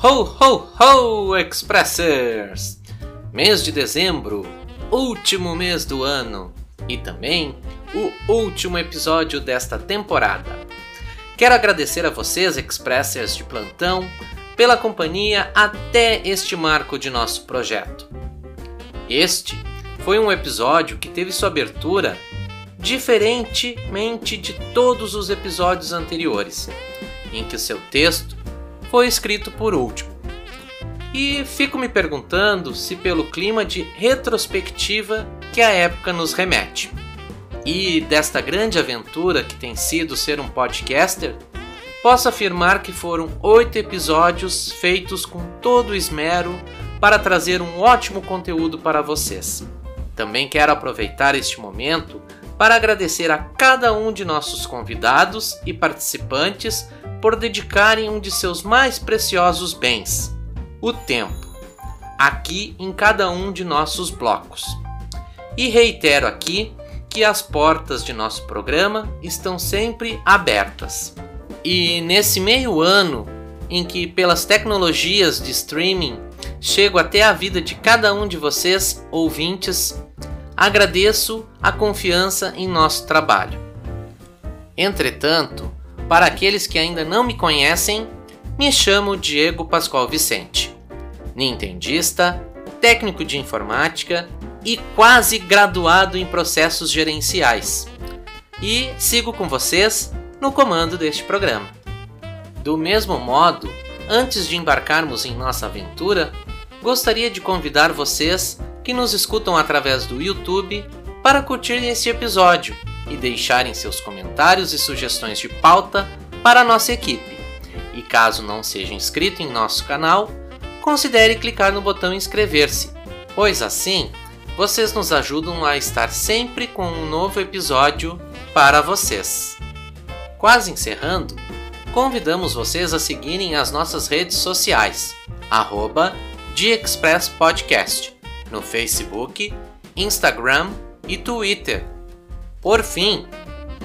Ho, ho, ho, Expressers! Mês de dezembro, último mês do ano e também o último episódio desta temporada. Quero agradecer a vocês, Expressers de plantão, pela companhia até este marco de nosso projeto. Este foi um episódio que teve sua abertura diferentemente de todos os episódios anteriores, em que seu texto foi escrito por último. E fico me perguntando se pelo clima de retrospectiva que a época nos remete. E desta grande aventura que tem sido ser um podcaster, posso afirmar que foram oito episódios feitos com todo o esmero para trazer um ótimo conteúdo para vocês. Também quero aproveitar este momento para agradecer a cada um de nossos convidados e participantes por dedicarem um de seus mais preciosos bens, o tempo, aqui em cada um de nossos blocos. E reitero aqui que as portas de nosso programa estão sempre abertas. E nesse meio ano em que, pelas tecnologias de streaming, chego até a vida de cada um de vocês, ouvintes, agradeço a confiança em nosso trabalho. Entretanto, para aqueles que ainda não me conhecem, me chamo Diego Pascoal Vicente, nintendista, técnico de informática e quase graduado em processos gerenciais. E sigo com vocês no comando deste programa. Do mesmo modo, antes de embarcarmos em nossa aventura, gostaria de convidar vocês que nos escutam através do YouTube para curtirem este episódio e deixarem seus comentários e sugestões de pauta para a nossa equipe. E caso não seja inscrito em nosso canal, considere clicar no botão inscrever-se, pois assim vocês nos ajudam a estar sempre com um novo episódio para vocês. Quase encerrando, convidamos vocês a seguirem as nossas redes sociais, arroba Podcast no Facebook, Instagram e Twitter. Por fim,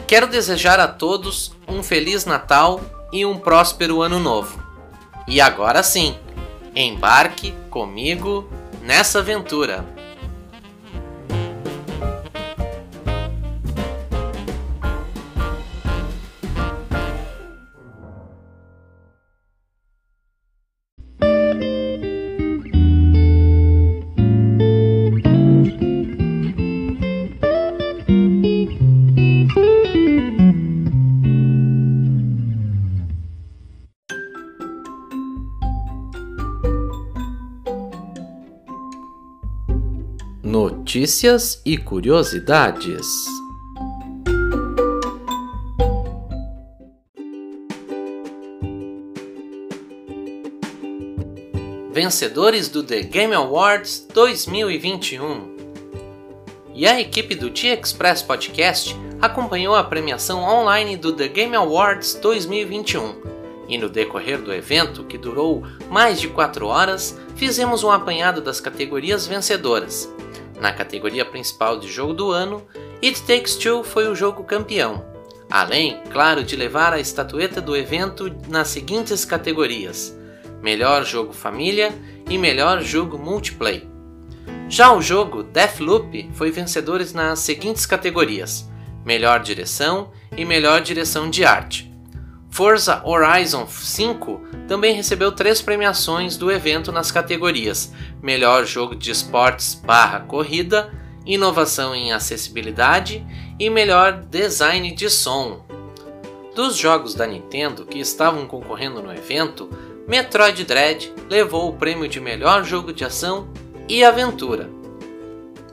quero desejar a todos um Feliz Natal e um próspero Ano Novo. E agora sim, embarque comigo nessa aventura! Notícias e curiosidades. Vencedores do The Game Awards 2021. E a equipe do Dia Express Podcast acompanhou a premiação online do The Game Awards 2021. E no decorrer do evento, que durou mais de 4 horas, fizemos um apanhado das categorias vencedoras. Na categoria principal de jogo do ano, It Takes Two foi o jogo campeão, além, claro, de levar a estatueta do evento nas seguintes categorias: Melhor Jogo Família e Melhor Jogo Multiplayer. Já o jogo Deathloop foi vencedor nas seguintes categorias: Melhor Direção e Melhor Direção de Arte. Forza Horizon 5 também recebeu três premiações do evento nas categorias Melhor Jogo de Esportes barra Corrida, Inovação em Acessibilidade e Melhor Design de Som. Dos jogos da Nintendo que estavam concorrendo no evento, Metroid Dread levou o prêmio de melhor jogo de ação e aventura.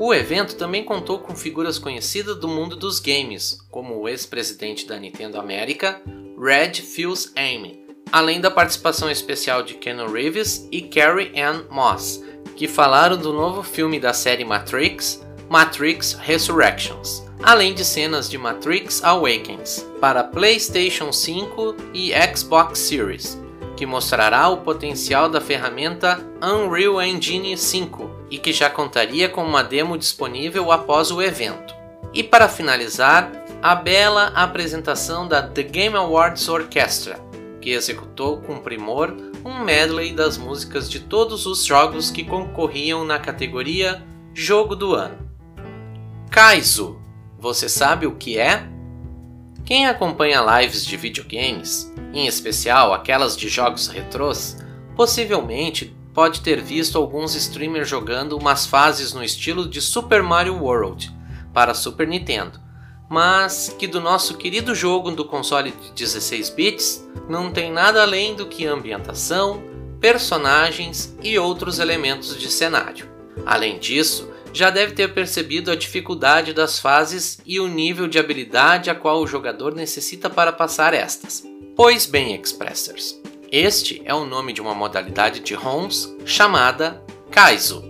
O evento também contou com figuras conhecidas do mundo dos games, como o ex-presidente da Nintendo América, Red Fuse Amy, além da participação especial de Keanu Reeves e Carrie Ann Moss, que falaram do novo filme da série Matrix, Matrix Resurrections, além de cenas de Matrix Awakens para PlayStation 5 e Xbox Series, que mostrará o potencial da ferramenta Unreal Engine 5 e que já contaria com uma demo disponível após o evento. E para finalizar, a bela apresentação da The Game Awards Orchestra, que executou com primor um medley das músicas de todos os jogos que concorriam na categoria Jogo do Ano. Kaizo, você sabe o que é? Quem acompanha lives de videogames, em especial aquelas de jogos retrôs, possivelmente pode ter visto alguns streamers jogando umas fases no estilo de Super Mario World para Super Nintendo, mas que do nosso querido jogo do console de 16 bits não tem nada além do que ambientação, personagens e outros elementos de cenário. Além disso, já deve ter percebido a dificuldade das fases e o nível de habilidade a qual o jogador necessita para passar estas. Pois bem, Expressers, este é o nome de uma modalidade de ROMs chamada Kaizo.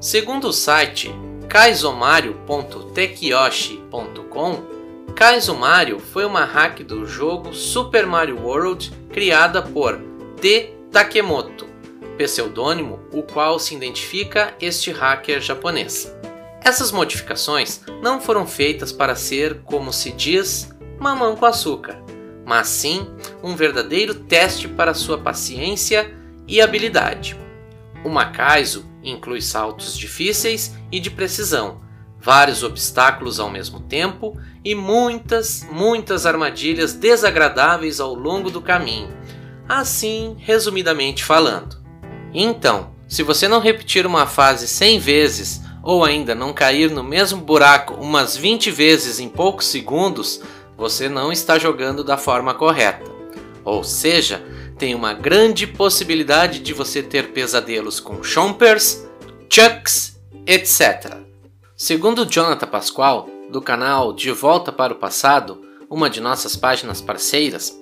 Segundo o site kaizomario.tekiyoshi.com, Kaizo Mario foi uma hack do jogo Super Mario World criada por T. Takemoto, pseudônimo o qual se identifica este hacker japonês. Essas modificações não foram feitas para ser, como se diz, mamão com açúcar, mas sim um verdadeiro teste para sua paciência e habilidade. O Makaizo inclui saltos difíceis e de precisão, vários obstáculos ao mesmo tempo e muitas, muitas armadilhas desagradáveis ao longo do caminho. Assim, resumidamente falando. Então, se você não repetir uma fase 100 vezes ou ainda não cair no mesmo buraco umas 20 vezes em poucos segundos, você não está jogando da forma correta. Ou seja, tem uma grande possibilidade de você ter pesadelos com chompers, chucks, etc. Segundo Jonathan Pascoal, do canal De Volta para o Passado, uma de nossas páginas parceiras,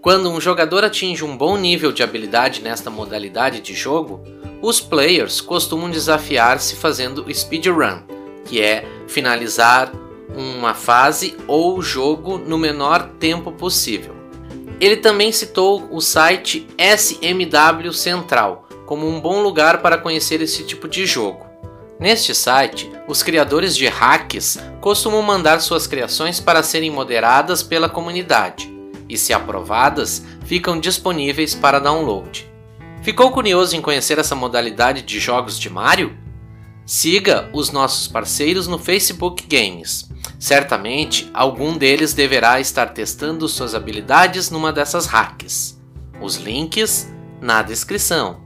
quando um jogador atinge um bom nível de habilidade nesta modalidade de jogo, os players costumam desafiar-se fazendo speedrun, que é finalizar uma fase ou jogo no menor tempo possível. Ele também citou o site SMW Central como um bom lugar para conhecer esse tipo de jogo. Neste site, os criadores de hacks costumam mandar suas criações para serem moderadas pela comunidade e, se aprovadas, ficam disponíveis para download. Ficou curioso em conhecer essa modalidade de jogos de Mario? Siga os nossos parceiros no Facebook Games. Certamente, algum deles deverá estar testando suas habilidades numa dessas hacks. Os links na descrição.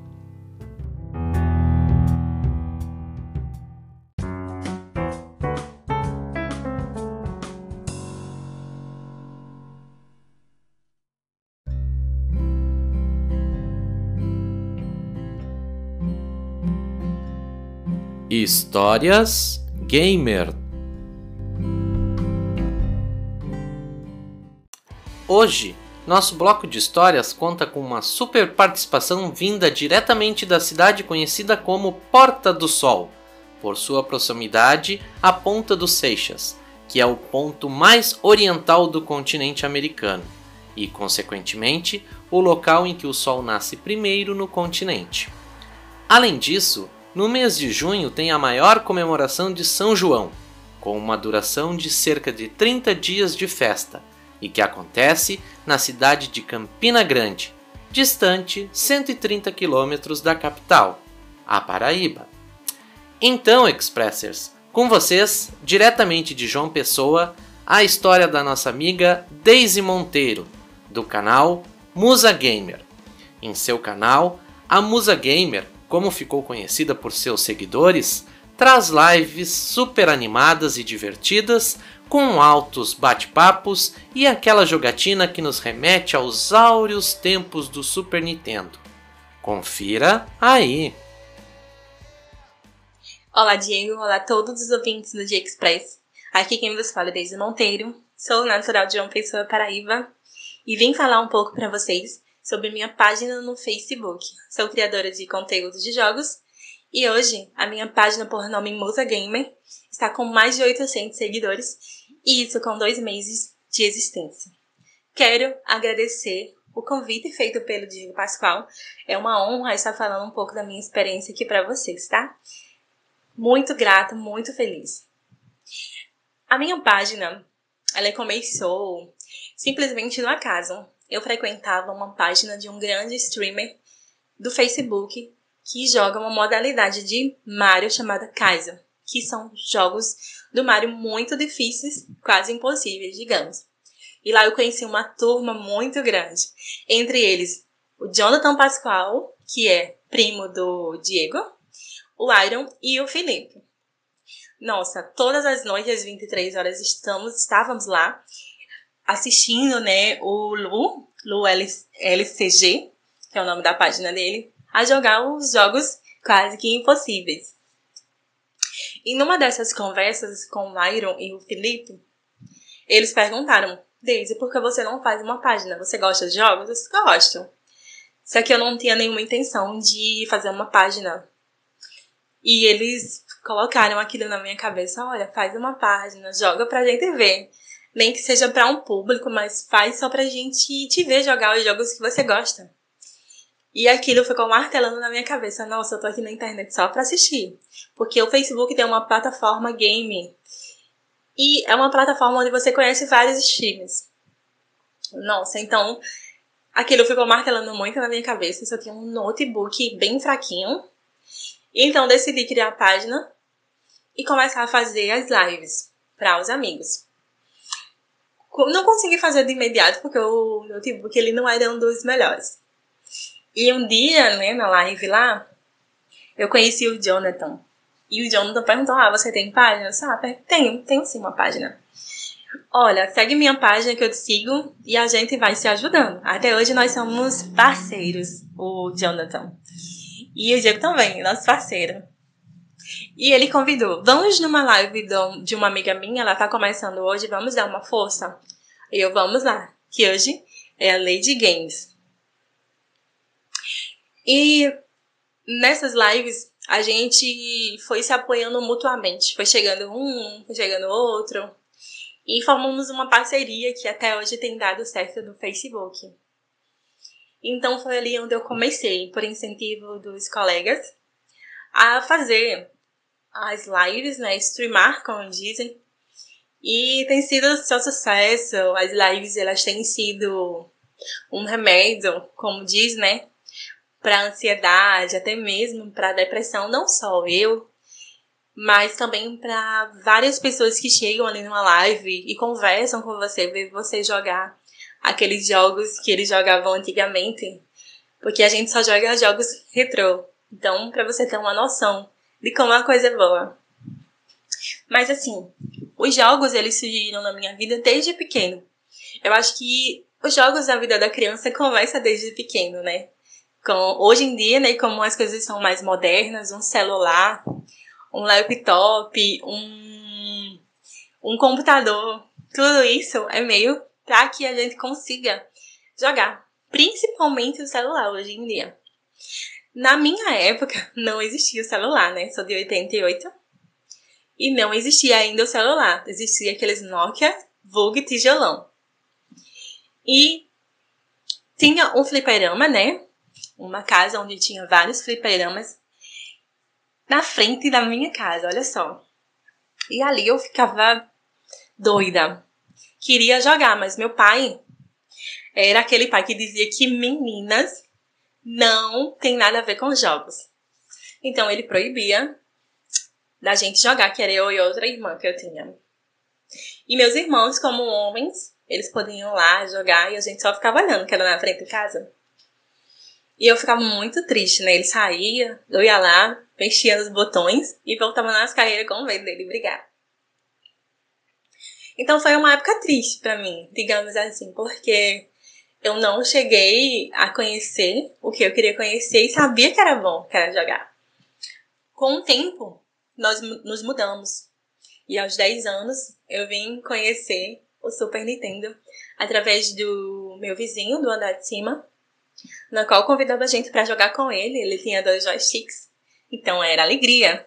Histórias Gamer Hoje, nosso bloco de histórias conta com uma super participação vinda diretamente da cidade conhecida como Porta do Sol, por sua proximidade à Ponta dos Seixas, que é o ponto mais oriental do continente americano e, consequentemente, o local em que o Sol nasce primeiro no continente. Além disso, no mês de junho tem a maior comemoração de São João, com uma duração de cerca de 30 dias de festa, e que acontece na cidade de Campina Grande, distante 130 quilômetros da capital, a Paraíba. Então, Expressers, com vocês, diretamente de João Pessoa, a história da nossa amiga Daisy Monteiro, do canal Musa Gamer. Em seu canal, a Musa Gamer como ficou conhecida por seus seguidores, traz lives super animadas e divertidas, com altos bate-papos e aquela jogatina que nos remete aos áureos tempos do Super Nintendo. Confira aí! Olá, Diego. Olá a todos os ouvintes do Dia Express. Aqui quem vos fala é Deise Monteiro. Sou natural de João Pessoa, Paraíba. E vim falar um pouco para vocês sobre minha página no Facebook. Sou criadora de conteúdos de jogos e hoje a minha página por nome Musa Gamer está com mais de 800 seguidores e isso com dois meses de existência. Quero agradecer o convite feito pelo Diego Pascoal. É uma honra estar falando um pouco da minha experiência aqui para vocês, tá? Muito grata, muito feliz. A minha página, ela começou simplesmente no acaso eu frequentava uma página de um grande streamer do Facebook que joga uma modalidade de Mario chamada Kaiser, que são jogos do Mario muito difíceis, quase impossíveis, digamos. E lá eu conheci uma turma muito grande. Entre eles, o Jonathan Pascoal, que é primo do Diego, o Iron e o Felipe. Nossa, todas as noites às 23 horas estamos, estávamos lá assistindo, né, o Lu, Lu LCG, que é o nome da página dele, a jogar os jogos quase que impossíveis. E numa dessas conversas com o Iron e o Felipe, eles perguntaram, Daisy, por que você não faz uma página? Você gosta de jogos? Eu gosto. Só que eu não tinha nenhuma intenção de fazer uma página. E eles colocaram aquilo na minha cabeça, olha, faz uma página, joga pra gente ver. Nem que seja para um público, mas faz só pra gente te ver jogar os jogos que você gosta. E aquilo ficou martelando na minha cabeça. Nossa, eu tô aqui na internet só pra assistir. Porque o Facebook tem uma plataforma game. E é uma plataforma onde você conhece vários streams. Nossa, então aquilo ficou martelando muito na minha cabeça. Eu só tinha um notebook bem fraquinho. Então decidi criar a página e começar a fazer as lives para os amigos. Não consegui fazer de imediato porque o notebook ele não era um dos melhores. E um dia, né, na live lá, eu conheci o Jonathan. E o Jonathan perguntou: Ah, você tem página? Eu disse, ah, tenho, tenho sim uma página. Olha, segue minha página que eu te sigo e a gente vai se ajudando. Até hoje nós somos parceiros, o Jonathan. E o Diego também, nosso parceiro. E ele convidou, vamos numa live de uma amiga minha, ela tá começando hoje, vamos dar uma força? E eu, vamos lá, que hoje é a Lady Games. E nessas lives, a gente foi se apoiando mutuamente. Foi chegando um, foi chegando outro. E formamos uma parceria que até hoje tem dado certo no Facebook. Então foi ali onde eu comecei, por incentivo dos colegas, a fazer as lives, né? Streamar, como dizem. E tem sido seu sucesso. As lives, elas têm sido um remédio, como diz, né? Para ansiedade, até mesmo para depressão, não só eu, mas também para várias pessoas que chegam ali numa live e conversam com você, ver você jogar aqueles jogos que eles jogavam antigamente, porque a gente só joga jogos retrô. Então, para você ter uma noção de como a coisa é boa. Mas assim, os jogos eles surgiram na minha vida desde pequeno. Eu acho que os jogos da vida da criança começam desde pequeno, né? Com, hoje em dia, né, como as coisas são mais modernas, um celular, um laptop, um, um computador, tudo isso é meio para que a gente consiga jogar. Principalmente o celular hoje em dia. Na minha época, não existia o celular, né? Sou de 88. E não existia ainda o celular. Existia aqueles Nokia vulgo tijolão. E tinha um fliperama, né? Uma casa onde tinha vários fliperamas na frente da minha casa, olha só. E ali eu ficava doida. Queria jogar, mas meu pai era aquele pai que dizia que meninas não tem nada a ver com jogos. Então ele proibia da gente jogar, que era eu e outra irmã que eu tinha. E meus irmãos, como homens, eles podiam lá jogar e a gente só ficava olhando, que era na frente de casa. E eu ficava muito triste, né? Ele saía, eu ia lá, mexia nos botões e voltava nas carreiras com medo dele brigar. Então foi uma época triste para mim, digamos assim, porque eu não cheguei a conhecer o que eu queria conhecer e sabia que era bom, que era jogar. Com o tempo, nós nos mudamos. E aos 10 anos, eu vim conhecer o Super Nintendo através do meu vizinho do andar de cima, na qual convidava a gente para jogar com ele. Ele tinha dois joysticks, então era alegria.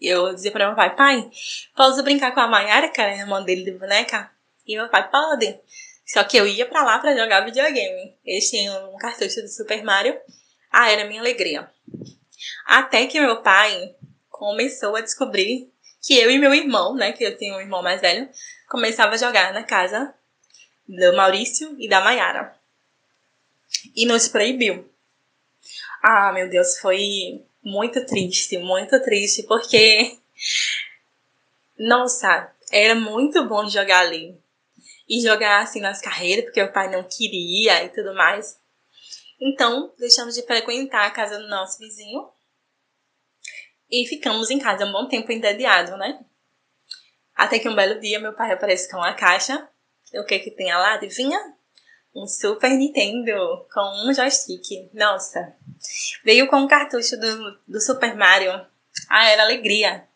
Eu dizia para meu pai: pai, posso brincar com a Mayara, que era a irmã dele de boneca? E meu pai: pode. Só que eu ia para lá para jogar videogame. Eles tinham um cartucho do Super Mario. Ah, era minha alegria. Até que meu pai começou a descobrir que eu e meu irmão, né, que eu tenho um irmão mais velho, começava a jogar na casa do Maurício e da Mayara e nos proibiu. Ah, meu Deus, foi muito triste, muito triste, porque. Nossa, era muito bom jogar ali. E jogar assim nas carreiras, porque o pai não queria e tudo mais. Então, deixamos de frequentar a casa do nosso vizinho. E ficamos em casa um bom tempo entediado, né? Até que um belo dia meu pai aparece com uma caixa. O que que tinha lá? Adivinha? Um Super Nintendo com um joystick. Nossa! Veio com um cartucho do, do Super Mario. Ah, era alegria.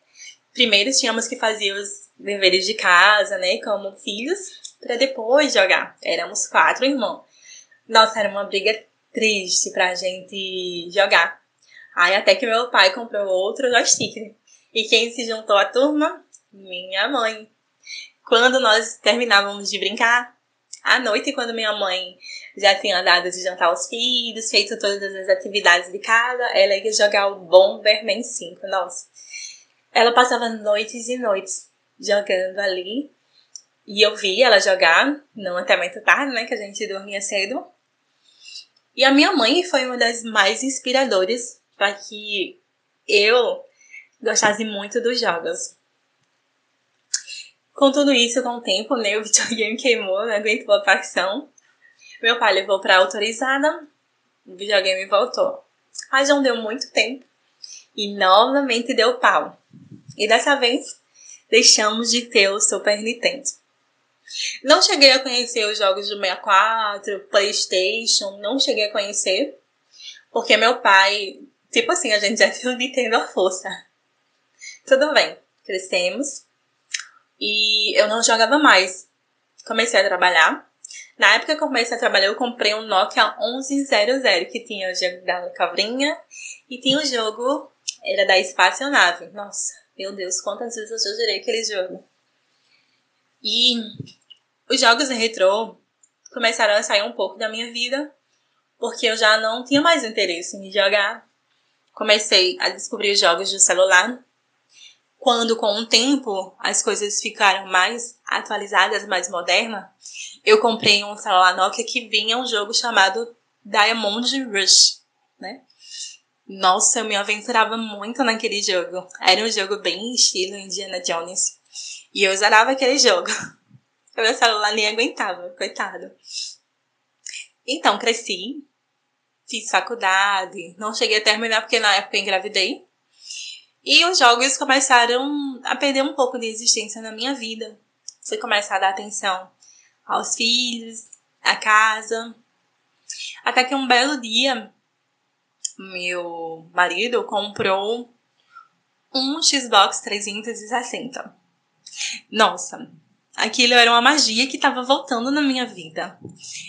Primeiro tínhamos que fazer os deveres de casa, né? Como filhos, para depois jogar. Éramos quatro irmãos. Nossa, era uma briga triste pra gente jogar. Aí até que meu pai comprou outro joystick. E quem se juntou à turma? Minha mãe. Quando nós terminávamos de brincar, à noite, quando minha mãe já tinha dado de jantar aos filhos, feito todas as atividades de casa, ela ia jogar o Bomberman 5. Nossa. Ela passava noites e noites jogando ali. E eu vi ela jogar, não até muito tarde, né? Que a gente dormia cedo. E a minha mãe foi uma das mais inspiradoras para que eu gostasse muito dos jogos. Com tudo isso, com o tempo, né, o videogame queimou, não aguentou a facção. Meu pai levou pra autorizada, o videogame voltou. Mas não deu muito tempo e novamente deu pau. E dessa vez, deixamos de ter o Super Nintendo. Não cheguei a conhecer os jogos do 64, PlayStation, não cheguei a conhecer, porque meu pai, tipo assim, a gente já tinha o Nintendo à força. Tudo bem, crescemos, e eu não jogava mais. Comecei a trabalhar. Na época que eu comecei a trabalhar, eu comprei um Nokia 1100, que tinha o jogo da cobrinha e tinha o jogo, era da espaçonave. Nossa, meu Deus, quantas vezes eu já jurei aquele jogo. E os jogos retrô começaram a sair um pouco da minha vida, porque eu já não tinha mais interesse em jogar. Comecei a descobrir os jogos de celular quando com o tempo as coisas ficaram mais atualizadas, mais modernas, eu comprei um celular Nokia que vinha um jogo chamado Diamond Rush, né? Nossa, eu me aventurava muito naquele jogo. Era um jogo bem estilo Indiana Jones. E eu zerava aquele jogo. Meu celular nem aguentava, coitado. Então, cresci, fiz faculdade, não cheguei a terminar porque na época eu engravidei. E os jogos começaram a perder um pouco de existência na minha vida. Fui começar a dar atenção aos filhos, à casa. Até que um belo dia, meu marido comprou um Xbox 360. Nossa, aquilo era uma magia que estava voltando na minha vida.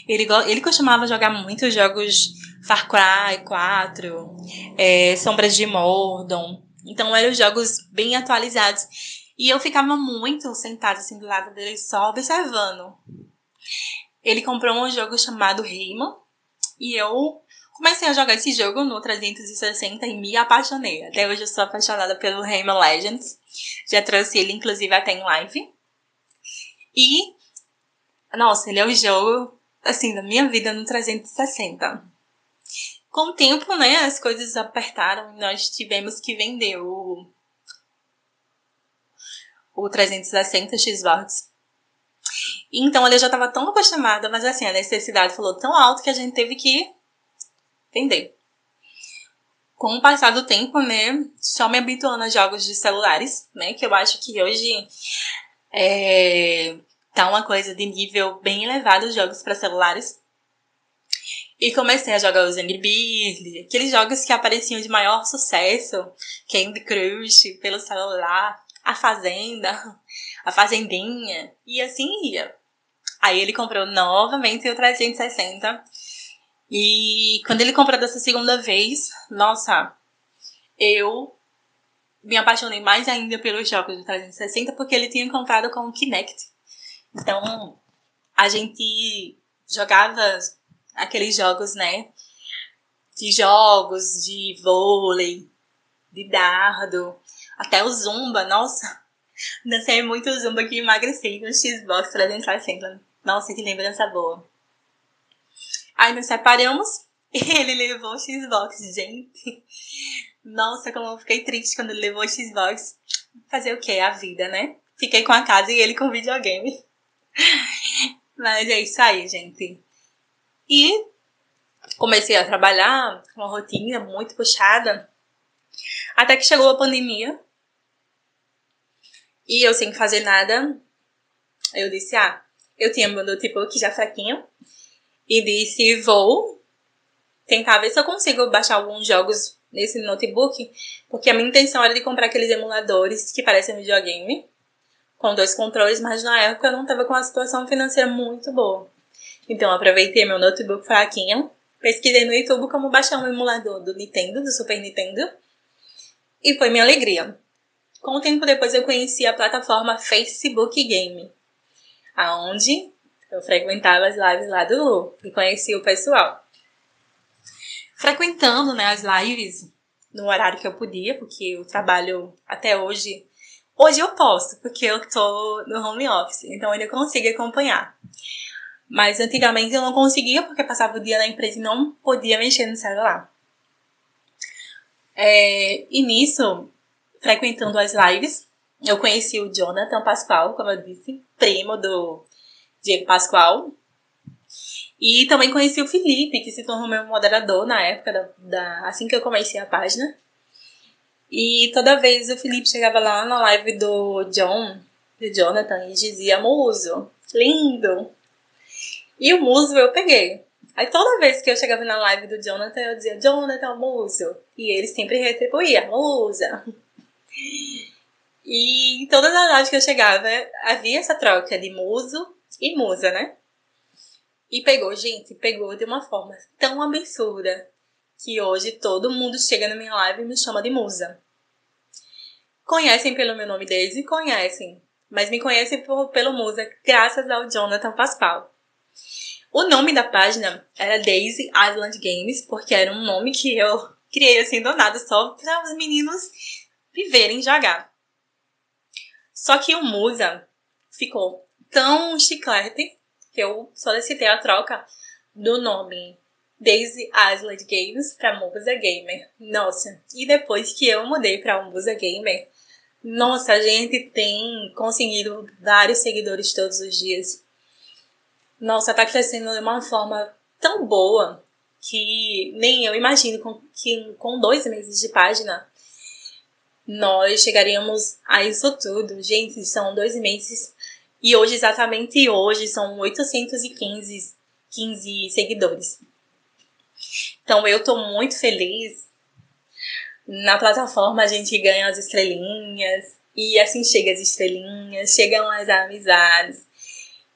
Ele, ele costumava jogar muitos jogos Far Cry 4, é, Sombras de Mordor, então eram jogos bem atualizados. E eu ficava muito sentada assim do lado dele, só observando. Ele comprou um jogo chamado Rayman. E eu comecei a jogar esse jogo no 360 e me apaixonei. Até hoje eu sou apaixonada pelo Rayman Legends. Já trouxe ele, inclusive, até em live. E, nossa, ele é o jogo, assim, da minha vida no 360 com o tempo, né, as coisas apertaram e nós tivemos que vender o, o 360 Xbox. Então ele já estava tão acostumada, mas assim, a necessidade falou tão alto que a gente teve que vender. Com o passar do tempo, né, só me habituando a jogos de celulares, né, que eu acho que hoje é, tá uma coisa de nível bem elevado os jogos para celulares. E comecei a jogar os Angry Birds, aqueles jogos que apareciam de maior sucesso, Candy Crush, pelo celular, A Fazenda, A Fazendinha, e assim ia. Aí ele comprou novamente o 360. E quando ele comprou dessa segunda vez, nossa, eu me apaixonei mais ainda pelos jogos do 360 porque ele tinha comprado com o Kinect. Então, a gente jogava aqueles jogos, né? De jogos, de vôlei, de dardo, até o Zumba, nossa. Dancei muito Zumba que emagreci no Xbox 360. Nossa, que lembrança boa. Aí nos separamos ele levou o Xbox, gente. Nossa, como eu fiquei triste quando ele levou o Xbox. Fazer o quê? A vida, né? Fiquei com a casa e ele com videogame. Mas é isso aí, gente. E comecei a trabalhar, uma rotina muito puxada. Até que chegou a pandemia. E eu sem fazer nada, eu disse, ah, eu tinha meu notebook já fraquinho. E disse, vou tentar ver se eu consigo baixar alguns jogos nesse notebook. Porque a minha intenção era de comprar aqueles emuladores que parecem videogame. Com dois controles, mas na época eu não estava com uma situação financeira muito boa. Então aproveitei meu notebook fraquinho, pesquisei no YouTube como baixar um emulador do Nintendo, do Super Nintendo. E foi minha alegria. Com o tempo depois eu conheci a plataforma Facebook Game, aonde eu frequentava as lives lá do Lu e conheci o pessoal. Frequentando né, as lives no horário que eu podia, porque eu trabalho até hoje. Hoje eu posso, porque eu tô no home office, então ainda consigo acompanhar. Mas antigamente eu não conseguia porque passava o dia na empresa e não podia mexer no celular. É, e nisso, frequentando as lives, eu conheci o Jonathan Pascoal, como eu disse, primo do Diego Pascoal. E também conheci o Felipe, que se tornou meu moderador na época, da, da, assim que eu comecei a página. E toda vez o Felipe chegava lá na live do John, do Jonathan, e dizia: Muso, lindo, e o muso eu peguei. Aí toda vez que eu chegava na live do Jonathan, eu dizia, Jonathan, muso. E ele sempre retribuía, musa. E em todas as lives que eu chegava, havia essa troca de muso e musa, né? E pegou, gente, pegou de uma forma tão absurda que hoje todo mundo chega na minha live e me chama de musa. Conhecem pelo meu nome Daisy? Conhecem. Mas me conhecem por, pelo musa graças ao Jonathan Pascal. O nome da página era Daisy Island Games, porque era um nome que eu criei assim do nada, só para os meninos viverem jogar. Só que o Musa ficou tão chiclete que eu solicitei a troca do nome Daisy Island Games para Musa Gamer. Nossa, e depois que eu mudei para Musa Gamer, nossa, a gente tem conseguido vários seguidores todos os dias nossa, tá crescendo de uma forma tão boa que nem eu imagino com, que com dois meses de página nós chegaríamos a isso tudo. Gente, são dois meses e hoje, exatamente hoje, são 815 15 seguidores. Então eu tô muito feliz. Na plataforma a gente ganha as estrelinhas e assim chega as estrelinhas, chegam as amizades.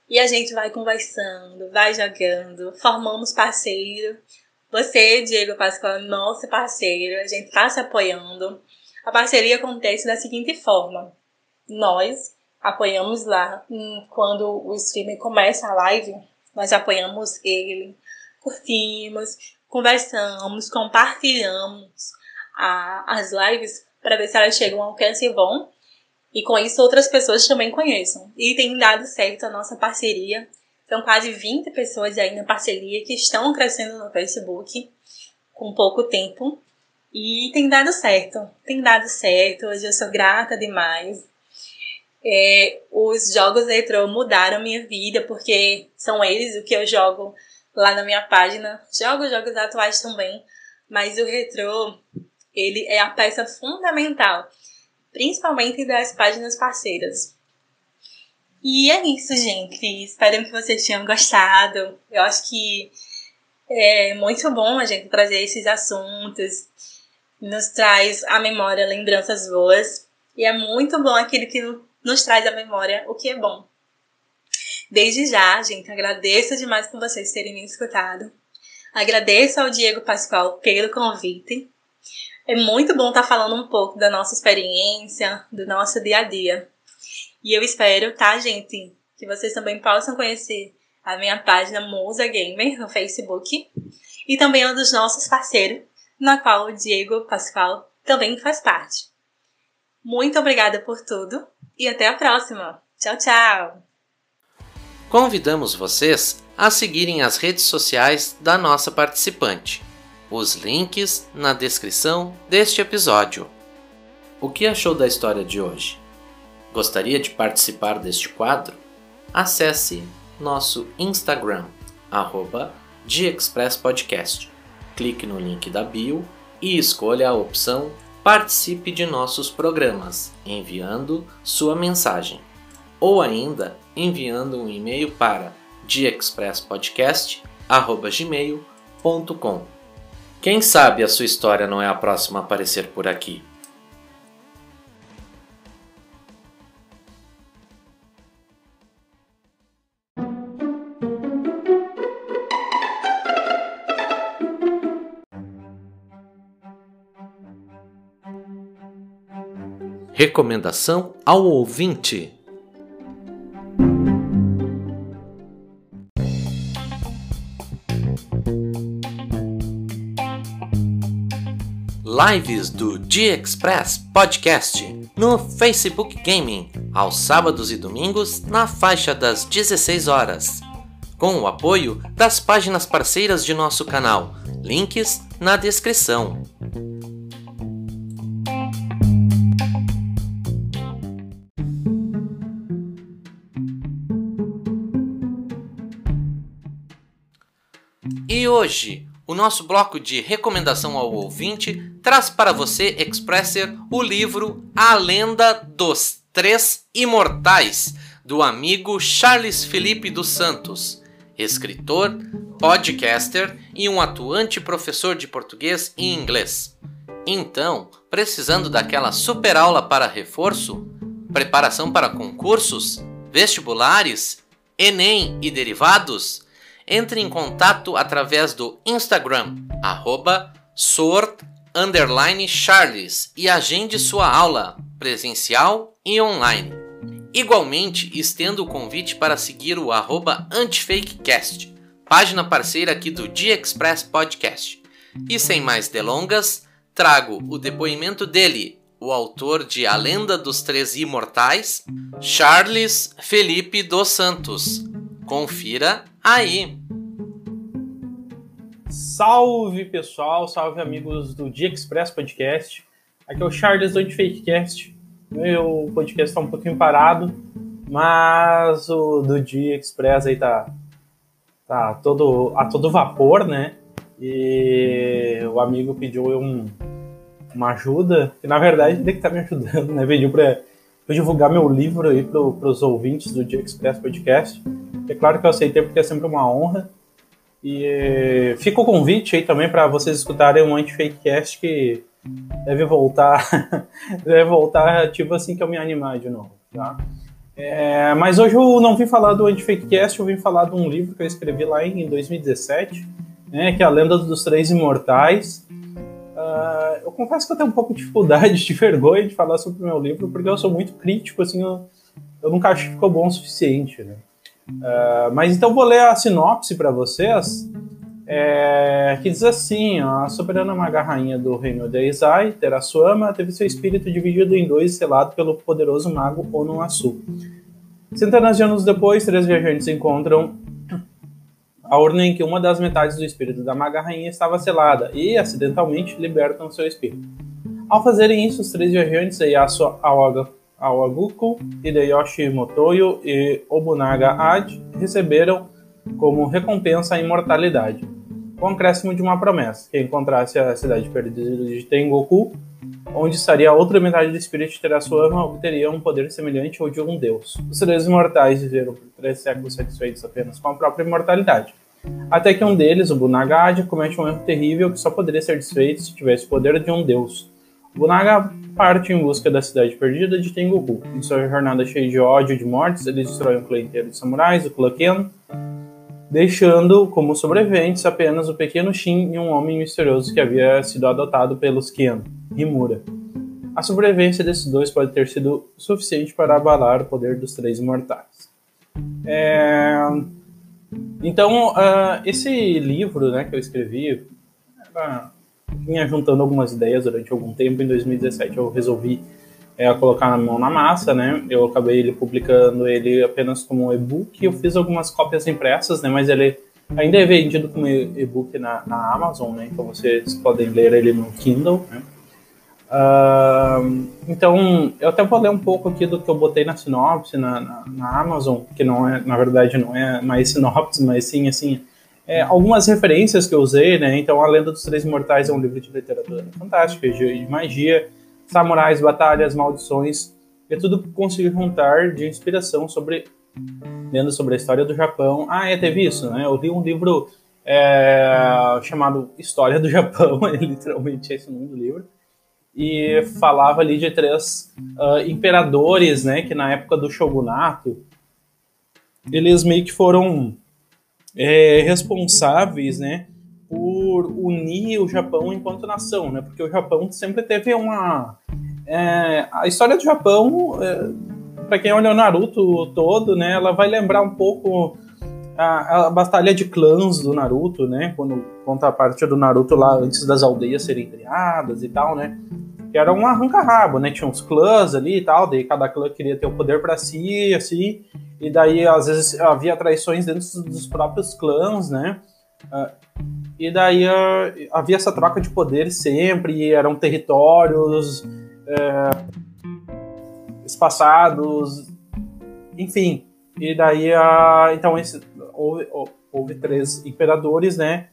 E a gente vai conversando, vai jogando, formamos parceiro. Você, Diego Pascoal, é nosso parceiro, a gente está se apoiando. A parceria acontece da seguinte forma: nós apoiamos lá quando o streamer começa a live, nós apoiamos ele, curtimos, conversamos, compartilhamos a, as lives para ver se elas chegam ao alcance bom e com isso outras pessoas também conheçam. E tem dado certo a nossa parceria. São quase 20 pessoas aí na parceria que estão crescendo no Facebook com pouco tempo. E tem dado certo. Tem dado certo. Hoje eu sou grata demais. É, os jogos retrô mudaram minha vida, porque são eles o que eu jogo lá na minha página. Jogo jogos atuais também, mas o retrô, ele é a peça fundamental principalmente das páginas parceiras. E é isso, gente. Espero que vocês tenham gostado. Eu acho que é muito bom a gente trazer esses assuntos. Nos traz à memória lembranças boas. E é muito bom aquele que nos traz à memória o que é bom. Desde já, gente, agradeço demais por vocês terem me escutado. Agradeço ao Diego Pascoal pelo convite. É muito bom estar tá falando um pouco da nossa experiência, do nosso dia a dia. E eu espero, tá, gente, que vocês também possam conhecer a minha página Musa Gamer no Facebook e também a dos nossos parceiros, na qual o Diego Pascal também faz parte. Muito obrigada por tudo e até a próxima. Tchau, tchau! convidamos vocês a seguirem as redes sociais da nossa participante. Os links na descrição deste episódio. O que achou da história de hoje? Gostaria de participar deste quadro? Acesse nosso Instagram, arroba Podcast. Clique no link da bio e escolha a opção Participe de nossos programas, enviando sua mensagem. Ou ainda enviando um e-mail para diexpresspodcast.gmail.com. Quem sabe a sua história não é a próxima a aparecer por aqui. Recomendação ao ouvinte. Lives do G-Express Podcast no Facebook Gaming, aos sábados e domingos, na faixa das 16 horas. Com o apoio das páginas parceiras de nosso canal, links na descrição. Hoje, o nosso bloco de recomendação ao ouvinte traz para você, Expresser, o livro A Lenda dos Três Imortais, do amigo Charles Felipe dos Santos, escritor, podcaster e um atuante professor de português e inglês. Então, precisando daquela super aula para reforço, preparação para concursos, vestibulares, Enem e derivados? Entre em contato através do Instagram, arroba Charles e agende sua aula, presencial e online. Igualmente, estendo o convite para seguir o arroba AntifakeCast, página parceira aqui do Dia Express Podcast. E sem mais delongas, trago o depoimento dele, o autor de A Lenda dos Três Imortais, Charles Felipe dos Santos. Confira aí! Salve pessoal, salve amigos do Dia Express Podcast. Aqui é o Charles do Fakecast. Meu podcast está um pouquinho parado, mas o do Dia Express aí tá, tá todo, a todo vapor, né? E o amigo pediu um, uma ajuda, que na verdade ele que tá me ajudando, né? Pediu para divulgar meu livro aí para os ouvintes do Dia Express Podcast. É claro que eu aceitei porque é sempre uma honra. E fica o convite aí também para vocês escutarem um Anti-Fakecast que deve voltar, deve voltar ativo assim que eu me animar de novo, tá? É, mas hoje eu não vim falar do Anti-Fakecast, eu vim falar de um livro que eu escrevi lá em 2017, né, que é A Lenda dos Três Imortais. Uh, eu confesso que eu tenho um pouco de dificuldade, de vergonha de falar sobre o meu livro, porque eu sou muito crítico, assim, eu, eu nunca acho que ficou bom o suficiente, né? Uh, mas então vou ler a sinopse para vocês, é, que diz assim: ó, a soberana maga rainha do reino de Izai, Terasuama, teve seu espírito dividido em dois, selado pelo poderoso mago Onuasu. Centenas de anos depois, três viajantes encontram a urna em que uma das metades do espírito da maga rainha estava selada e, acidentalmente, libertam seu espírito. Ao fazerem isso, os três viajantes, Yasu Awaga Awaguku, Hideyoshi Motoyo e Obunaga Ad receberam como recompensa a imortalidade, com o acréscimo de uma promessa, que encontrasse a cidade perdida de Tengoku, onde estaria outra metade do espírito de Terasuama, obteria um poder semelhante ao de um deus. Os três imortais viveram por três séculos satisfeitos apenas com a própria imortalidade, até que um deles, o Bunagad, comete um erro terrível que só poderia ser desfeito se tivesse o poder de um deus. Bunaga parte em busca da cidade perdida de Tengoku. Em sua jornada cheia de ódio e de mortes, ele destrói um clã inteiro de samurais, o clã Ken, deixando como sobreviventes apenas o pequeno Shin e um homem misterioso que havia sido adotado pelos Ken, Rimura. A sobrevivência desses dois pode ter sido suficiente para abalar o poder dos três imortais. É... Então, uh, esse livro né, que eu escrevi vinha juntando algumas ideias durante algum tempo. Em 2017 eu resolvi é, colocar a mão na massa, né? Eu acabei ele publicando ele apenas como e-book. Eu fiz algumas cópias impressas, né? Mas ele ainda é vendido como e-book na, na Amazon, né? Então vocês podem ler ele no Kindle, né? Uh, então, eu até vou ler um pouco aqui do que eu botei na sinopse na, na, na, Amazon, que não é, na verdade, não é mais sinopse, mas sim, assim, é, algumas referências que eu usei, né? Então, A Lenda dos Três Imortais é um livro de literatura fantástica, de, magia, samurais, batalhas, maldições, é tudo que consegui juntar de inspiração sobre, lendo sobre a história do Japão. Ah, é, teve isso, né? Eu li um livro é, chamado História do Japão, é literalmente esse o nome do livro, e falava ali de três uh, imperadores, né, que na época do shogunato eles meio que foram é, responsáveis, né, por unir o Japão enquanto nação, né, porque o Japão sempre teve uma é, a história do Japão, é, para quem olha o Naruto todo, né, ela vai lembrar um pouco a, a, batalha de clãs do Naruto, né? Quando conta a parte do Naruto lá antes das aldeias serem criadas e tal, né? Que era um arranca-rabo, né? Tinha uns clãs ali e tal, daí cada clã queria ter o poder para si, assim, e daí às vezes havia traições dentro dos próprios clãs, né? Uh, e daí uh, havia essa troca de poder sempre, eram territórios uh, espaçados, enfim. E daí, uh, então, esse, houve, houve três imperadores, né?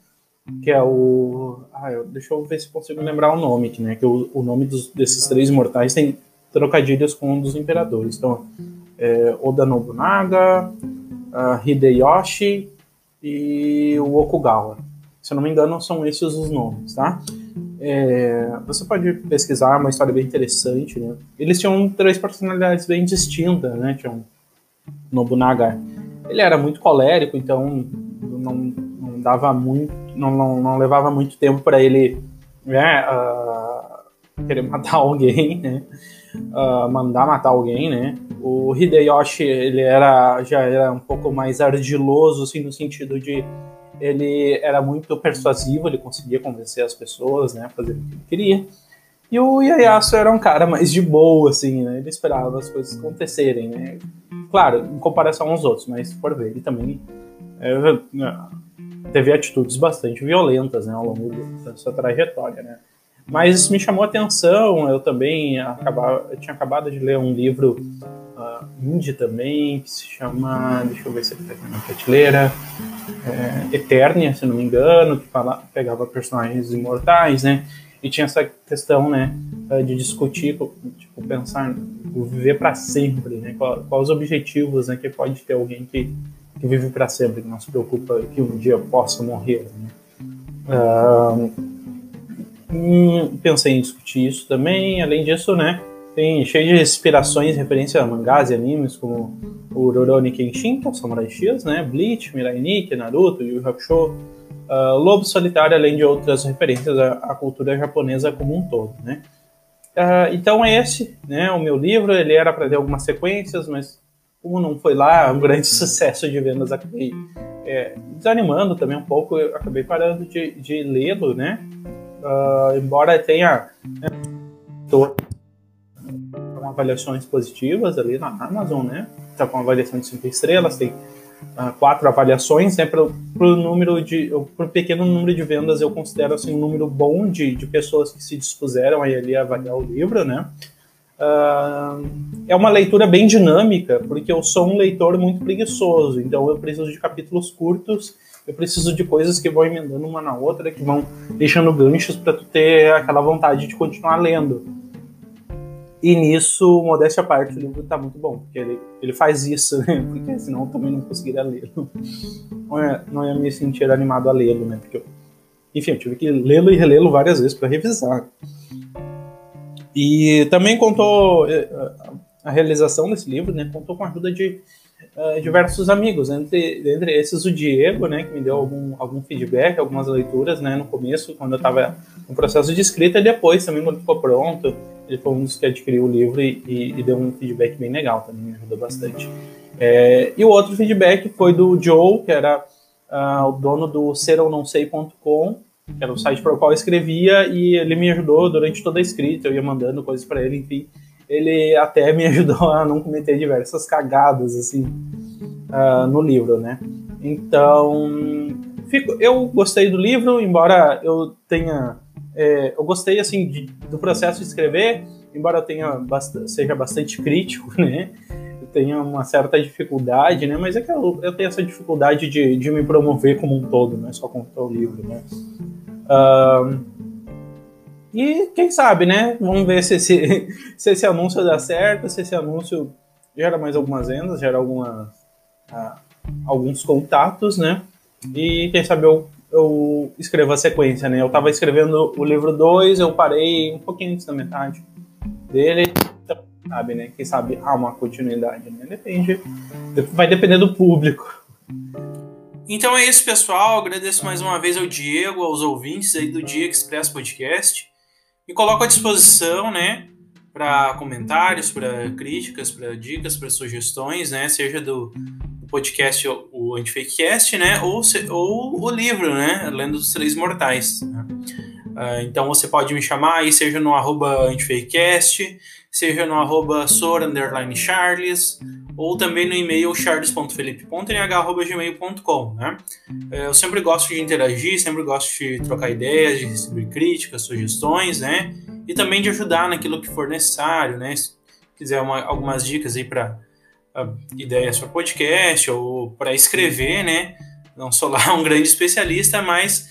Que é o. Ah, eu, deixa eu ver se consigo lembrar o nome, né? Que o, o nome dos, desses três imortais tem trocadilhos com um dos imperadores. Então, é, Oda Nobunaga, uh, Hideyoshi e o Okugawa. Se eu não me engano, são esses os nomes, tá? É, você pode pesquisar, é uma história bem interessante, né? Eles tinham três personalidades bem distintas, né? Tinham Nobunaga ele era muito colérico, então não, não dava muito, não, não, não levava muito tempo para ele né, uh, querer matar alguém, né? Uh, mandar matar alguém, né? O Hideyoshi ele era já era um pouco mais ardiloso, assim, no sentido de ele era muito persuasivo, ele conseguia convencer as pessoas, né, a fazer o que ele queria. E o Ieyasu era um cara mais de boa, assim, né? Ele esperava as coisas acontecerem, né? Claro, em comparação aos outros, mas por ver, ele também é, teve atitudes bastante violentas, né, ao longo da sua trajetória, né? Mas me chamou a atenção, eu também acabava, eu tinha acabado de ler um livro uh, indie também, que se chama, deixa eu ver se ele tá aqui na prateleira, é, Eternia, se não me engano, que fala, pegava personagens imortais, né? e tinha essa questão, né, eh, de discutir, tipo, pensar, viver para sempre, né, quais, os objetivos, né, que pode ter alguém que, que vive para sempre, que não se preocupa que um dia possa morrer, né. Uh, pensei em discutir isso também, além disso, né, tem cheio de inspirações, referência a mangás e animes como o Rurouni Kenshin, que é o Samurai X, né, Bleach, Mirai Nikki, Naruto, Yu Yu Hakusho, uh, Lobo Solitário, além de outras referências à, à cultura japonesa como um todo, né? Uh, então esse, né, o meu livro, ele era para ter algumas sequências, mas como não foi lá um grande sucesso de vendas, acabei é, desanimando também um pouco, eu acabei parando de, de lê-lo, né? Uh, embora tenha né, com avaliações positivas ali na Amazon, né? Tá com avaliação de 5 estrelas, tem uh, quatro avaliações, né? Para o número de, para pequeno número de vendas, eu considero assim um número bom de, de pessoas que se dispuseram a ali a avaliar o livro, né? Uh, é uma leitura bem dinâmica, porque eu sou um leitor muito preguiçoso, então eu preciso de capítulos curtos, eu preciso de coisas que vão emendando uma na outra, que vão deixando ganchos para tu ter aquela vontade de continuar lendo. E nisso, modéstia à parte, o livro tá muito bom, porque ele, ele faz isso, né? Porque senão eu também não conseguiria lê-lo. Não ia, não ia me sentir animado a lê-lo, né? Porque eu, enfim, eu tive que lê-lo e relê-lo várias vezes para revisar. E também contou eh, a realização desse livro, né? Contou com a ajuda de uh, diversos amigos, entre, entre esses o Diego, né? Que me deu algum, algum feedback, algumas leituras, né? No começo, quando eu estava no processo de escrita, e depois também quando ficou pronto ele foi um dos que adquiriu o livro e, e, deu um feedback bem legal também, me ajudou bastante. É, e o outro feedback foi do Joe, que era uh, o dono do serounãosei.com, que era o site para o qual eu escrevia, e ele me ajudou durante toda a escrita, eu ia mandando coisas para ele, enfim. ele até me ajudou a não cometer diversas cagadas assim uh, no livro, né? Então, fico, eu gostei do livro, embora eu tenha, é, eu gostei assim de, do processo de escrever, embora eu tenha bast seja bastante crítico, né? Tenha uma certa dificuldade, né? Mas é que eu, eu tenho essa dificuldade de, de me promover como um todo, não é só contar o livro, né? Uh, e quem sabe, né? Vamos ver se esse, se esse anúncio dá certo, se esse anúncio gera mais algumas vendas, gera uh, alguns contatos, né? E quem sabe eu, eu escrevo a sequência, né? Eu tava escrevendo o livro 2, eu parei um pouquinho antes da metade dele. Sabe, né? Quem sabe há uma continuidade, né? Depende. Vai depender do público. Então é isso, pessoal. Agradeço mais uma vez ao Diego, aos ouvintes aí do Dia Express Podcast. E coloco à disposição, né, para comentários, para críticas, para dicas, para sugestões, né, seja do, podcast o Antifakecast, né, ou, ou o livro, né, Lendo dos Três Mortais. Né? Uh, então você pode me chamar aí, seja no arroba Antifakecast, seja no arroba Charles, ou também no e-mail charles.felipe.nh.gmail.com, né? É, eu sempre gosto de interagir, sempre gosto de trocar ideias, de receber críticas, sugestões, né? E também de ajudar naquilo que for necessário, né? Se quiser uma, algumas dicas aí para uh, ideias para podcast ou para escrever, né? Não sou lá um grande especialista, mas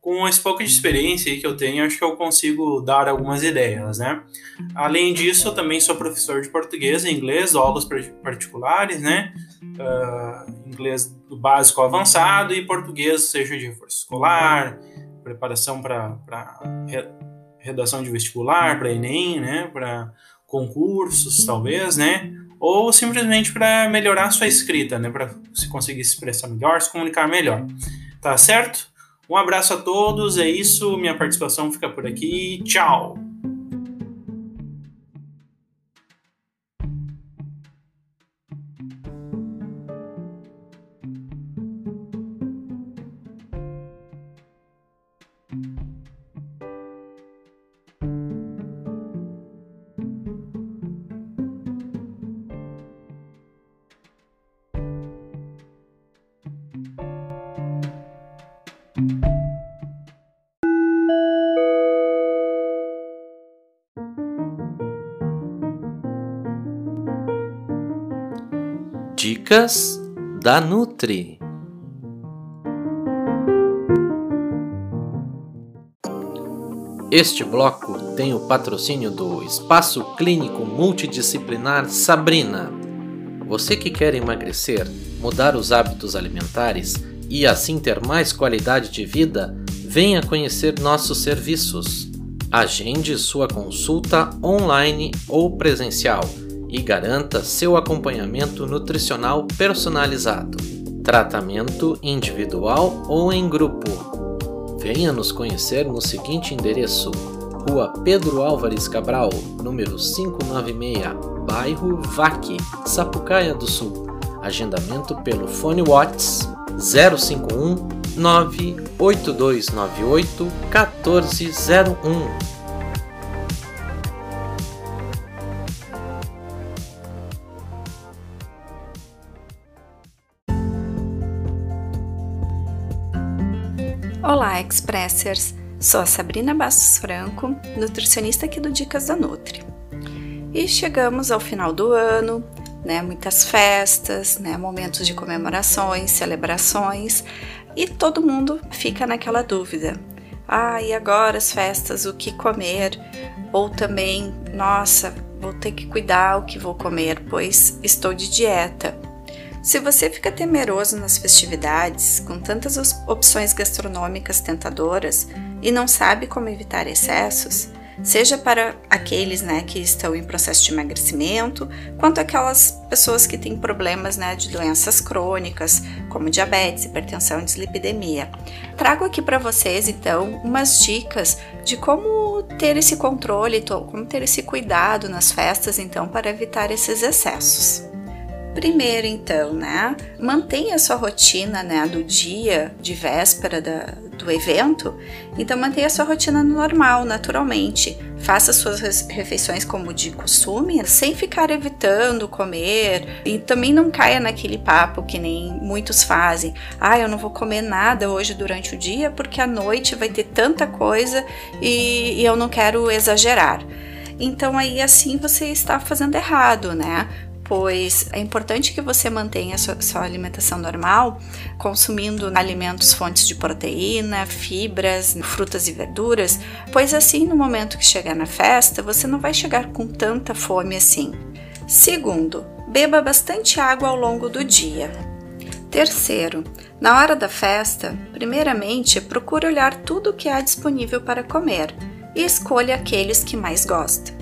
com esse pouco de experiência que eu tenho, acho que eu consigo dar algumas ideias, né? Além disso, eu também sou professor de português e inglês, aulas particulares, né? Uh, inglês do básico ao avançado e português, seja de reforço escolar, preparação para redação de vestibular, para Enem, né? Para concursos, talvez, né? Ou simplesmente para melhorar a sua escrita, né? Para se conseguir se expressar melhor, se comunicar melhor. Tá certo? Um abraço a todos, é isso. Minha participação fica por aqui. Tchau! Dicas da Nutri. Este bloco tem o patrocínio do Espaço Clínico Multidisciplinar Sabrina. Você que quer emagrecer, mudar os hábitos alimentares e assim ter mais qualidade de vida, venha conhecer nossos serviços. Agende sua consulta online ou presencial e garanta seu acompanhamento nutricional personalizado, tratamento individual ou em grupo. Venha nos conhecer no seguinte endereço: Rua Pedro Álvares Cabral, número 596, bairro Vaque, Sapucaia do Sul. Agendamento pelo fone Whats 051 98298 1401. Olá, Expressers! Sou a Sabrina Bastos Franco, nutricionista aqui do Dicas da Nutri. E chegamos ao final do ano, né? Muitas festas, né? Momentos de comemorações, celebrações, e todo mundo fica naquela dúvida. Ah, e agora as festas, o que comer? Ou também, nossa, vou ter que cuidar o que vou comer, pois estou de dieta. Se você fica temeroso nas festividades, com tantas opções gastronômicas tentadoras e não sabe como evitar excessos, seja para aqueles né, que estão em processo de emagrecimento, quanto aquelas pessoas que têm problemas né, de doenças crônicas, como diabetes, hipertensão e dislipidemia. Trago aqui para vocês então umas dicas de como ter esse controle, como ter esse cuidado nas festas então para evitar esses excessos. Primeiro, então, né, mantenha a sua rotina, né, do dia de véspera da, do evento. Então, mantenha a sua rotina normal, naturalmente. faça suas refeições como de costume, sem ficar evitando comer e também não caia naquele papo que nem muitos fazem. Ah, eu não vou comer nada hoje durante o dia porque à noite vai ter tanta coisa e, e eu não quero exagerar. Então aí assim você está fazendo errado, né? Pois é importante que você mantenha sua, sua, alimentação normal, consumindo alimentos fontes de proteína, fibras, frutas e verduras, pois assim no momento que chegar na festa, você não vai chegar com tanta fome assim. Segundo, beba bastante água ao longo do dia. Terceiro, na hora da festa, primeiramente procure olhar tudo o que há disponível para comer e escolha aqueles que mais gosta.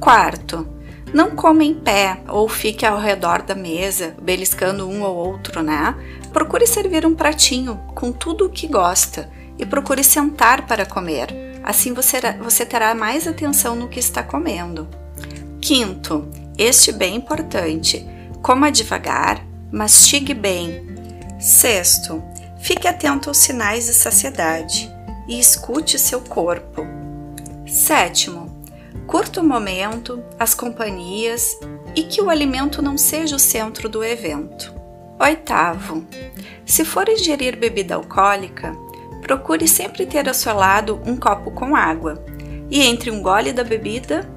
Quarto, não coma em pé ou fique ao redor da mesa, beliscando um ou outro, né? Procure servir um pratinho com tudo o que gosta e procure sentar para comer. Assim você, você terá mais atenção no que está comendo. Quinto, este bem importante, coma devagar, mastigue bem. Sexto, fique atento aos sinais de saciedade e escute seu corpo. Sétimo, Curta o momento, as companhias e que o alimento não seja o centro do evento. Oitavo, se for ingerir bebida alcoólica, procure sempre ter ao seu lado um copo com água e entre um gole da bebida,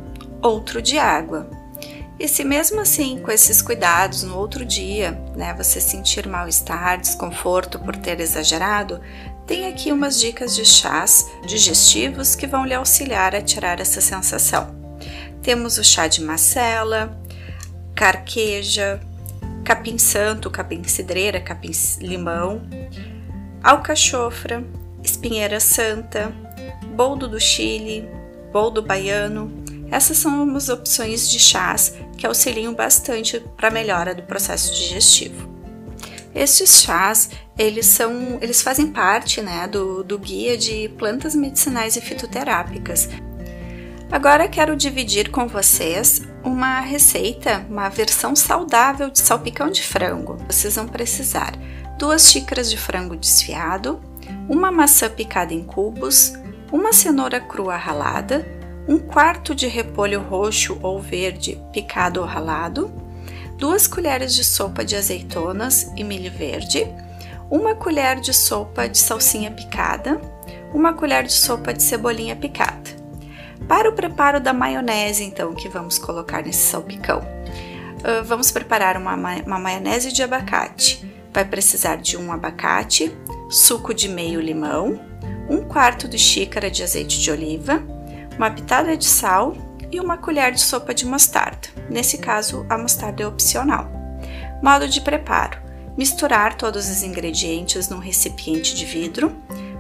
outro de água. E se mesmo assim, com esses cuidados, no outro dia, né, você sentir mal-estar, desconforto por ter exagerado, tem aqui umas dicas de chás digestivos que vão lhe auxiliar a tirar essa sensação. Temos o chá de macela, carqueja, capim santo, capim cidreira, capim limão, alcachofra, espinheira santa, boldo do Chile, boldo baiano. Essas são as opções de chás que auxiliam bastante para a melhora do processo digestivo. Estes chás, eles são, eles fazem parte, né, do, do guia de plantas medicinais e fitoterápicas. Agora quero dividir com vocês uma receita, uma versão saudável de salpicão de frango. Vocês vão precisar duas xícaras de frango desfiado, uma maçã picada em cubos, uma cenoura crua ralada, um quarto de repolho roxo ou verde picado ou ralado, 2 colheres de sopa de azeitonas e milho verde, uma colher de sopa de salsinha picada, uma colher de sopa de cebolinha picada. Para o preparo da maionese, então, que vamos colocar nesse salpicão, vamos preparar uma, uma maionese de abacate. Vai precisar de um abacate, suco de meio limão, um quarto de xícara de azeite de oliva, uma pitada de sal e uma colher de sopa de mostarda. Nesse caso, a mostarda é opcional. Modo de preparo: misturar todos os ingredientes num recipiente de vidro,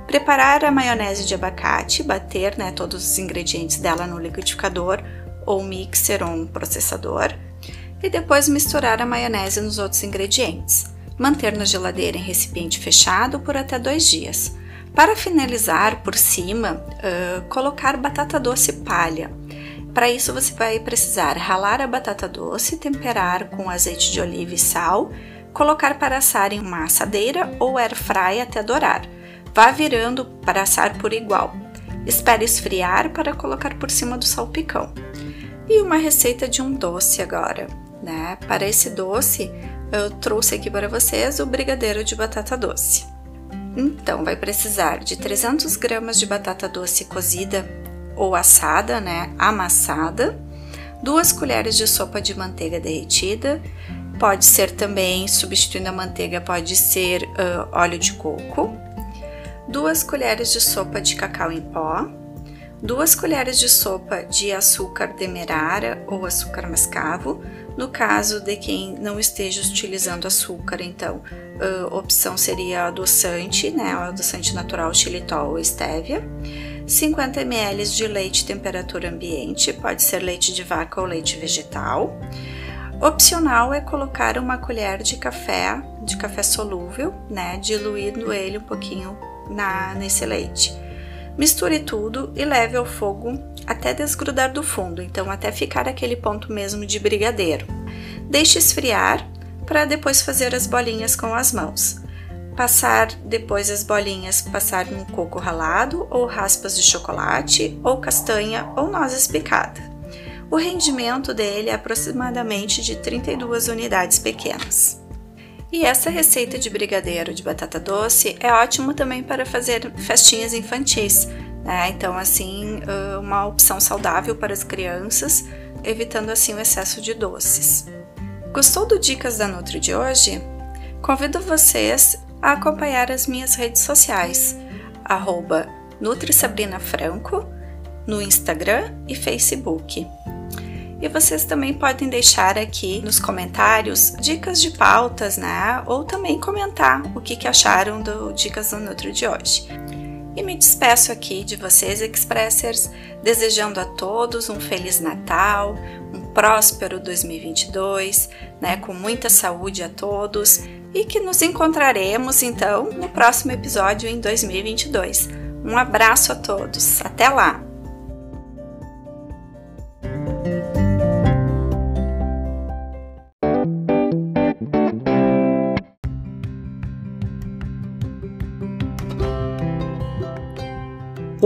preparar a maionese de abacate, bater né, todos os ingredientes dela no liquidificador ou mixer ou um processador, e depois misturar a maionese nos outros ingredientes. Manter na geladeira em recipiente fechado por até dois dias. Para finalizar por cima, uh, colocar batata doce palha para isso você vai precisar ralar a batata doce, temperar com azeite de oliva e sal, colocar para assar em uma assadeira ou air fry até dourar. Vá virando para assar por igual. Espere esfriar para colocar por cima do salpicão. E uma receita de um doce agora, né? Para esse doce, eu trouxe aqui para vocês o brigadeiro de batata doce. Então, vai precisar de 300 gramas de batata doce cozida ou assada, né, amassada, duas colheres de sopa de manteiga derretida, pode ser também, substituindo a manteiga, pode ser uh, óleo de coco, duas colheres de sopa de cacau em pó, duas colheres de sopa de açúcar demerara ou açúcar mascavo, no caso de quem não esteja utilizando açúcar, então, uh, opção seria adoçante, né, o adoçante natural xilitol ou estévia. 50 ml de leite temperatura ambiente, pode ser leite de vaca ou leite vegetal. Opcional é colocar uma colher de café, de café solúvel, né, diluindo ele um pouquinho na nesse leite. Misture tudo e leve ao fogo até desgrudar do fundo, então até ficar aquele ponto mesmo de brigadeiro. Deixe esfriar para depois fazer as bolinhas com as mãos. passar depois as bolinhas, passar no coco ralado ou raspas de chocolate ou castanha ou nozes picada. O rendimento dele é aproximadamente de 32 unidades pequenas. E essa receita de brigadeiro de batata doce é ótimo também para fazer festinhas infantis. Né? Então, assim, uma opção saudável para as crianças, evitando assim o excesso de doces. Gostou do Dicas da Nutri de hoje? Convido vocês a acompanhar as minhas redes sociais, arroba NutriSabrinaFranco, no Instagram e Facebook. E vocês também podem deixar aqui nos comentários dicas de pautas, né? Ou também comentar o que, que acharam do Dicas do Nutri de hoje. E me despeço aqui de vocês, Expressers, desejando a todos um Feliz Natal, um próspero 2022, né? Com muita saúde a todos e que nos encontraremos então no próximo episódio em 2022. Um abraço a todos, até lá!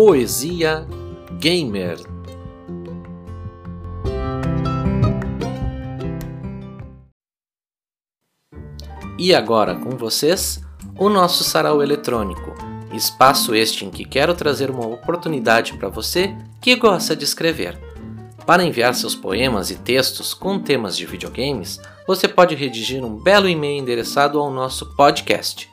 Poesia Gamer. E agora com vocês, o nosso sarau eletrônico, espaço este em que quero trazer uma oportunidade para você que gosta de escrever. Para enviar seus poemas e textos com temas de videogames, você pode redigir um belo e-mail endereçado ao nosso podcast,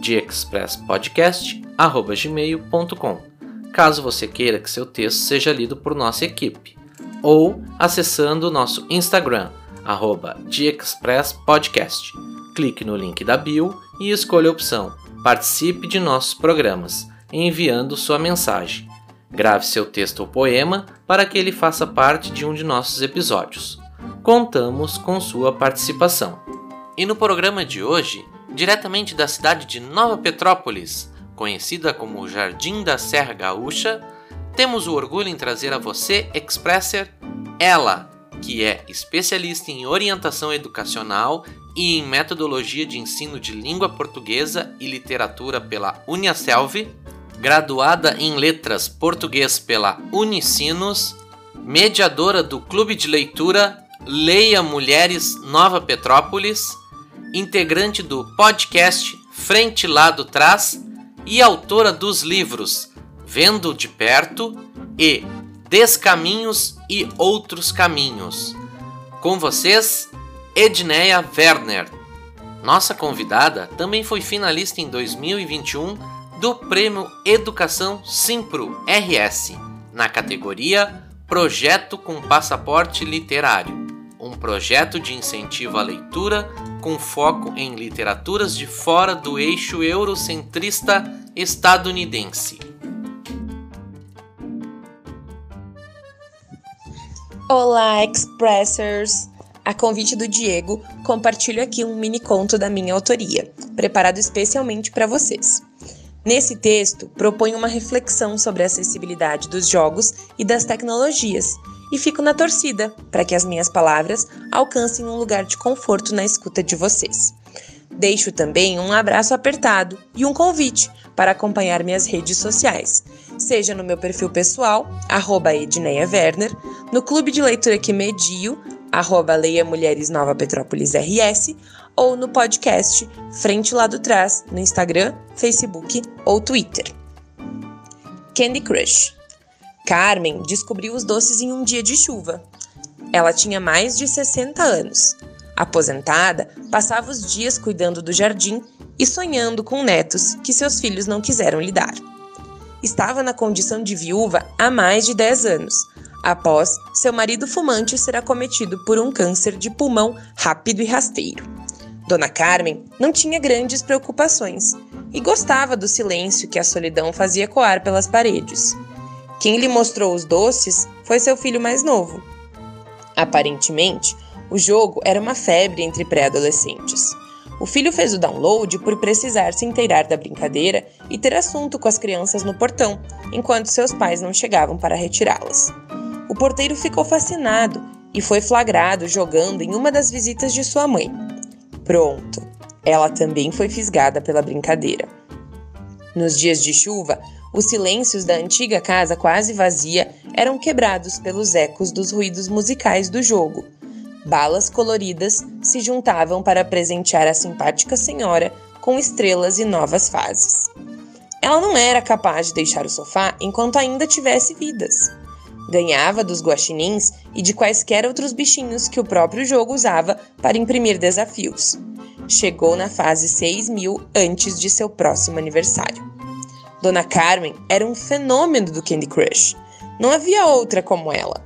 deexpresspodcast@gmail.com, caso você queira que seu texto seja lido por nossa equipe, ou acessando o nosso Instagram, arroba clique no link da bio e escolha a opção Participe de nossos programas, enviando sua mensagem. Grave seu texto ou poema para que ele faça parte de um de nossos episódios. Contamos com sua participação. E no programa de hoje, diretamente da cidade de Nova Petrópolis, conhecida como Jardim da Serra Gaúcha, temos o orgulho em trazer a você, Expresser, ela, que é especialista em orientação educacional e em metodologia de ensino de língua portuguesa e literatura pela Uniaselv, graduada em letras português pela Unicinos, mediadora do Clube de Leitura Leia Mulheres Nova Petrópolis, integrante do podcast Frente Lado Trás e autora dos livros Vendo de Perto e Descaminhos e Outros Caminhos. Com vocês, Edneia Werner. Nossa convidada também foi finalista em 2021 do Prêmio Educação Simpro RS, na categoria Projeto com Passaporte Literário, um projeto de incentivo à leitura com foco em literaturas de fora do eixo eurocentrista estadunidense. Olá, Expressers! A convite do Diego, compartilho aqui um mini conto da minha autoria, preparado especialmente para vocês. Nesse texto, proponho uma reflexão sobre a acessibilidade dos jogos e das tecnologias, e fico na torcida para que as minhas palavras alcancem um lugar de conforto na escuta de vocês. Deixo também um abraço apertado e um convite para acompanhar minhas redes sociais, seja no meu perfil pessoal, Edneia Werner, no clube de leitura que medio, arroba Leia Mulheres Nova Petrópolis RS, ou no podcast Frente Lá do Trás, no Instagram, Facebook ou Twitter. Candy Crush Carmen descobriu os doces em um dia de chuva. Ela tinha mais de 60 anos. Aposentada, passava os dias cuidando do jardim e sonhando com netos que seus filhos não quiseram lhe dar. Estava na condição de viúva há mais de 10 anos, após seu marido fumante ser acometido por um câncer de pulmão rápido e rasteiro. Dona Carmen não tinha grandes preocupações e gostava do silêncio que a solidão fazia coar pelas paredes. Quem lhe mostrou os doces foi seu filho mais novo. Aparentemente, o jogo era uma febre entre pré-adolescentes. O filho fez o download por precisar se inteirar da brincadeira e ter assunto com as crianças no portão, enquanto seus pais não chegavam para retirá-las. O porteiro ficou fascinado e foi flagrado jogando em uma das visitas de sua mãe. Pronto, ela também foi fisgada pela brincadeira. Nos dias de chuva, os silêncios da antiga casa quase vazia eram quebrados pelos ecos dos ruídos musicais do jogo. Balas coloridas se juntavam para presentear a simpática senhora com estrelas e novas fases. Ela não era capaz de deixar o sofá enquanto ainda tivesse vidas. Ganhava dos guaxinins e de quaisquer outros bichinhos que o próprio jogo usava para imprimir desafios. Chegou na fase 6000 antes de seu próximo aniversário. Dona Carmen era um fenômeno do Candy Crush. Não havia outra como ela.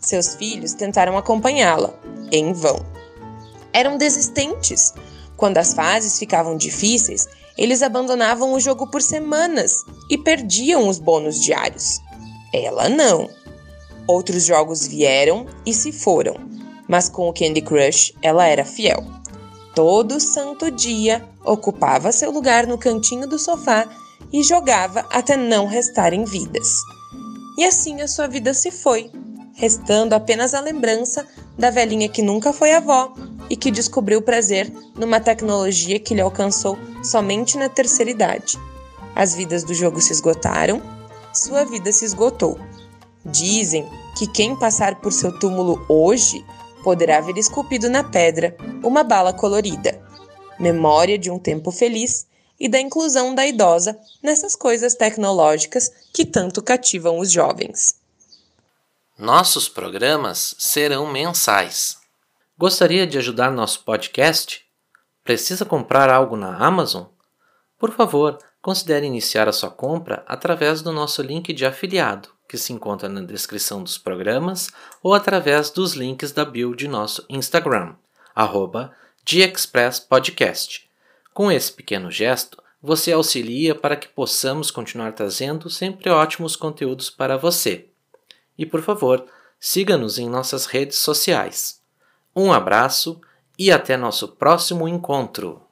Seus filhos tentaram acompanhá-la, em vão. Eram desistentes. Quando as fases ficavam difíceis, eles abandonavam o jogo por semanas e perdiam os bônus diários. Ela não. Outros jogos vieram e se foram, mas com o Candy Crush ela era fiel. Todo santo dia ocupava seu lugar no cantinho do sofá e jogava até não restarem vidas. E assim a sua vida se foi, restando apenas a lembrança da velhinha que nunca foi avó e que descobriu prazer numa tecnologia que lhe alcançou somente na terceira idade. As vidas do jogo se esgotaram, sua vida se esgotou. Dizem que quem passar por seu túmulo hoje poderá ver esculpido na pedra uma bala colorida, memória de um tempo feliz e da inclusão da idosa nessas coisas tecnológicas que tanto cativam os jovens. Nossos programas serão mensais. Gostaria de ajudar nosso podcast? Precisa comprar algo na Amazon? Por favor, considere iniciar a sua compra através do nosso link de afiliado, que se encontra na descrição dos programas ou através dos links da bio de nosso Instagram, arroba Podcast. Com esse pequeno gesto, você auxilia para que possamos continuar trazendo sempre ótimos conteúdos para você. E por favor, siga-nos em nossas redes sociais. Um abraço e até nosso próximo encontro!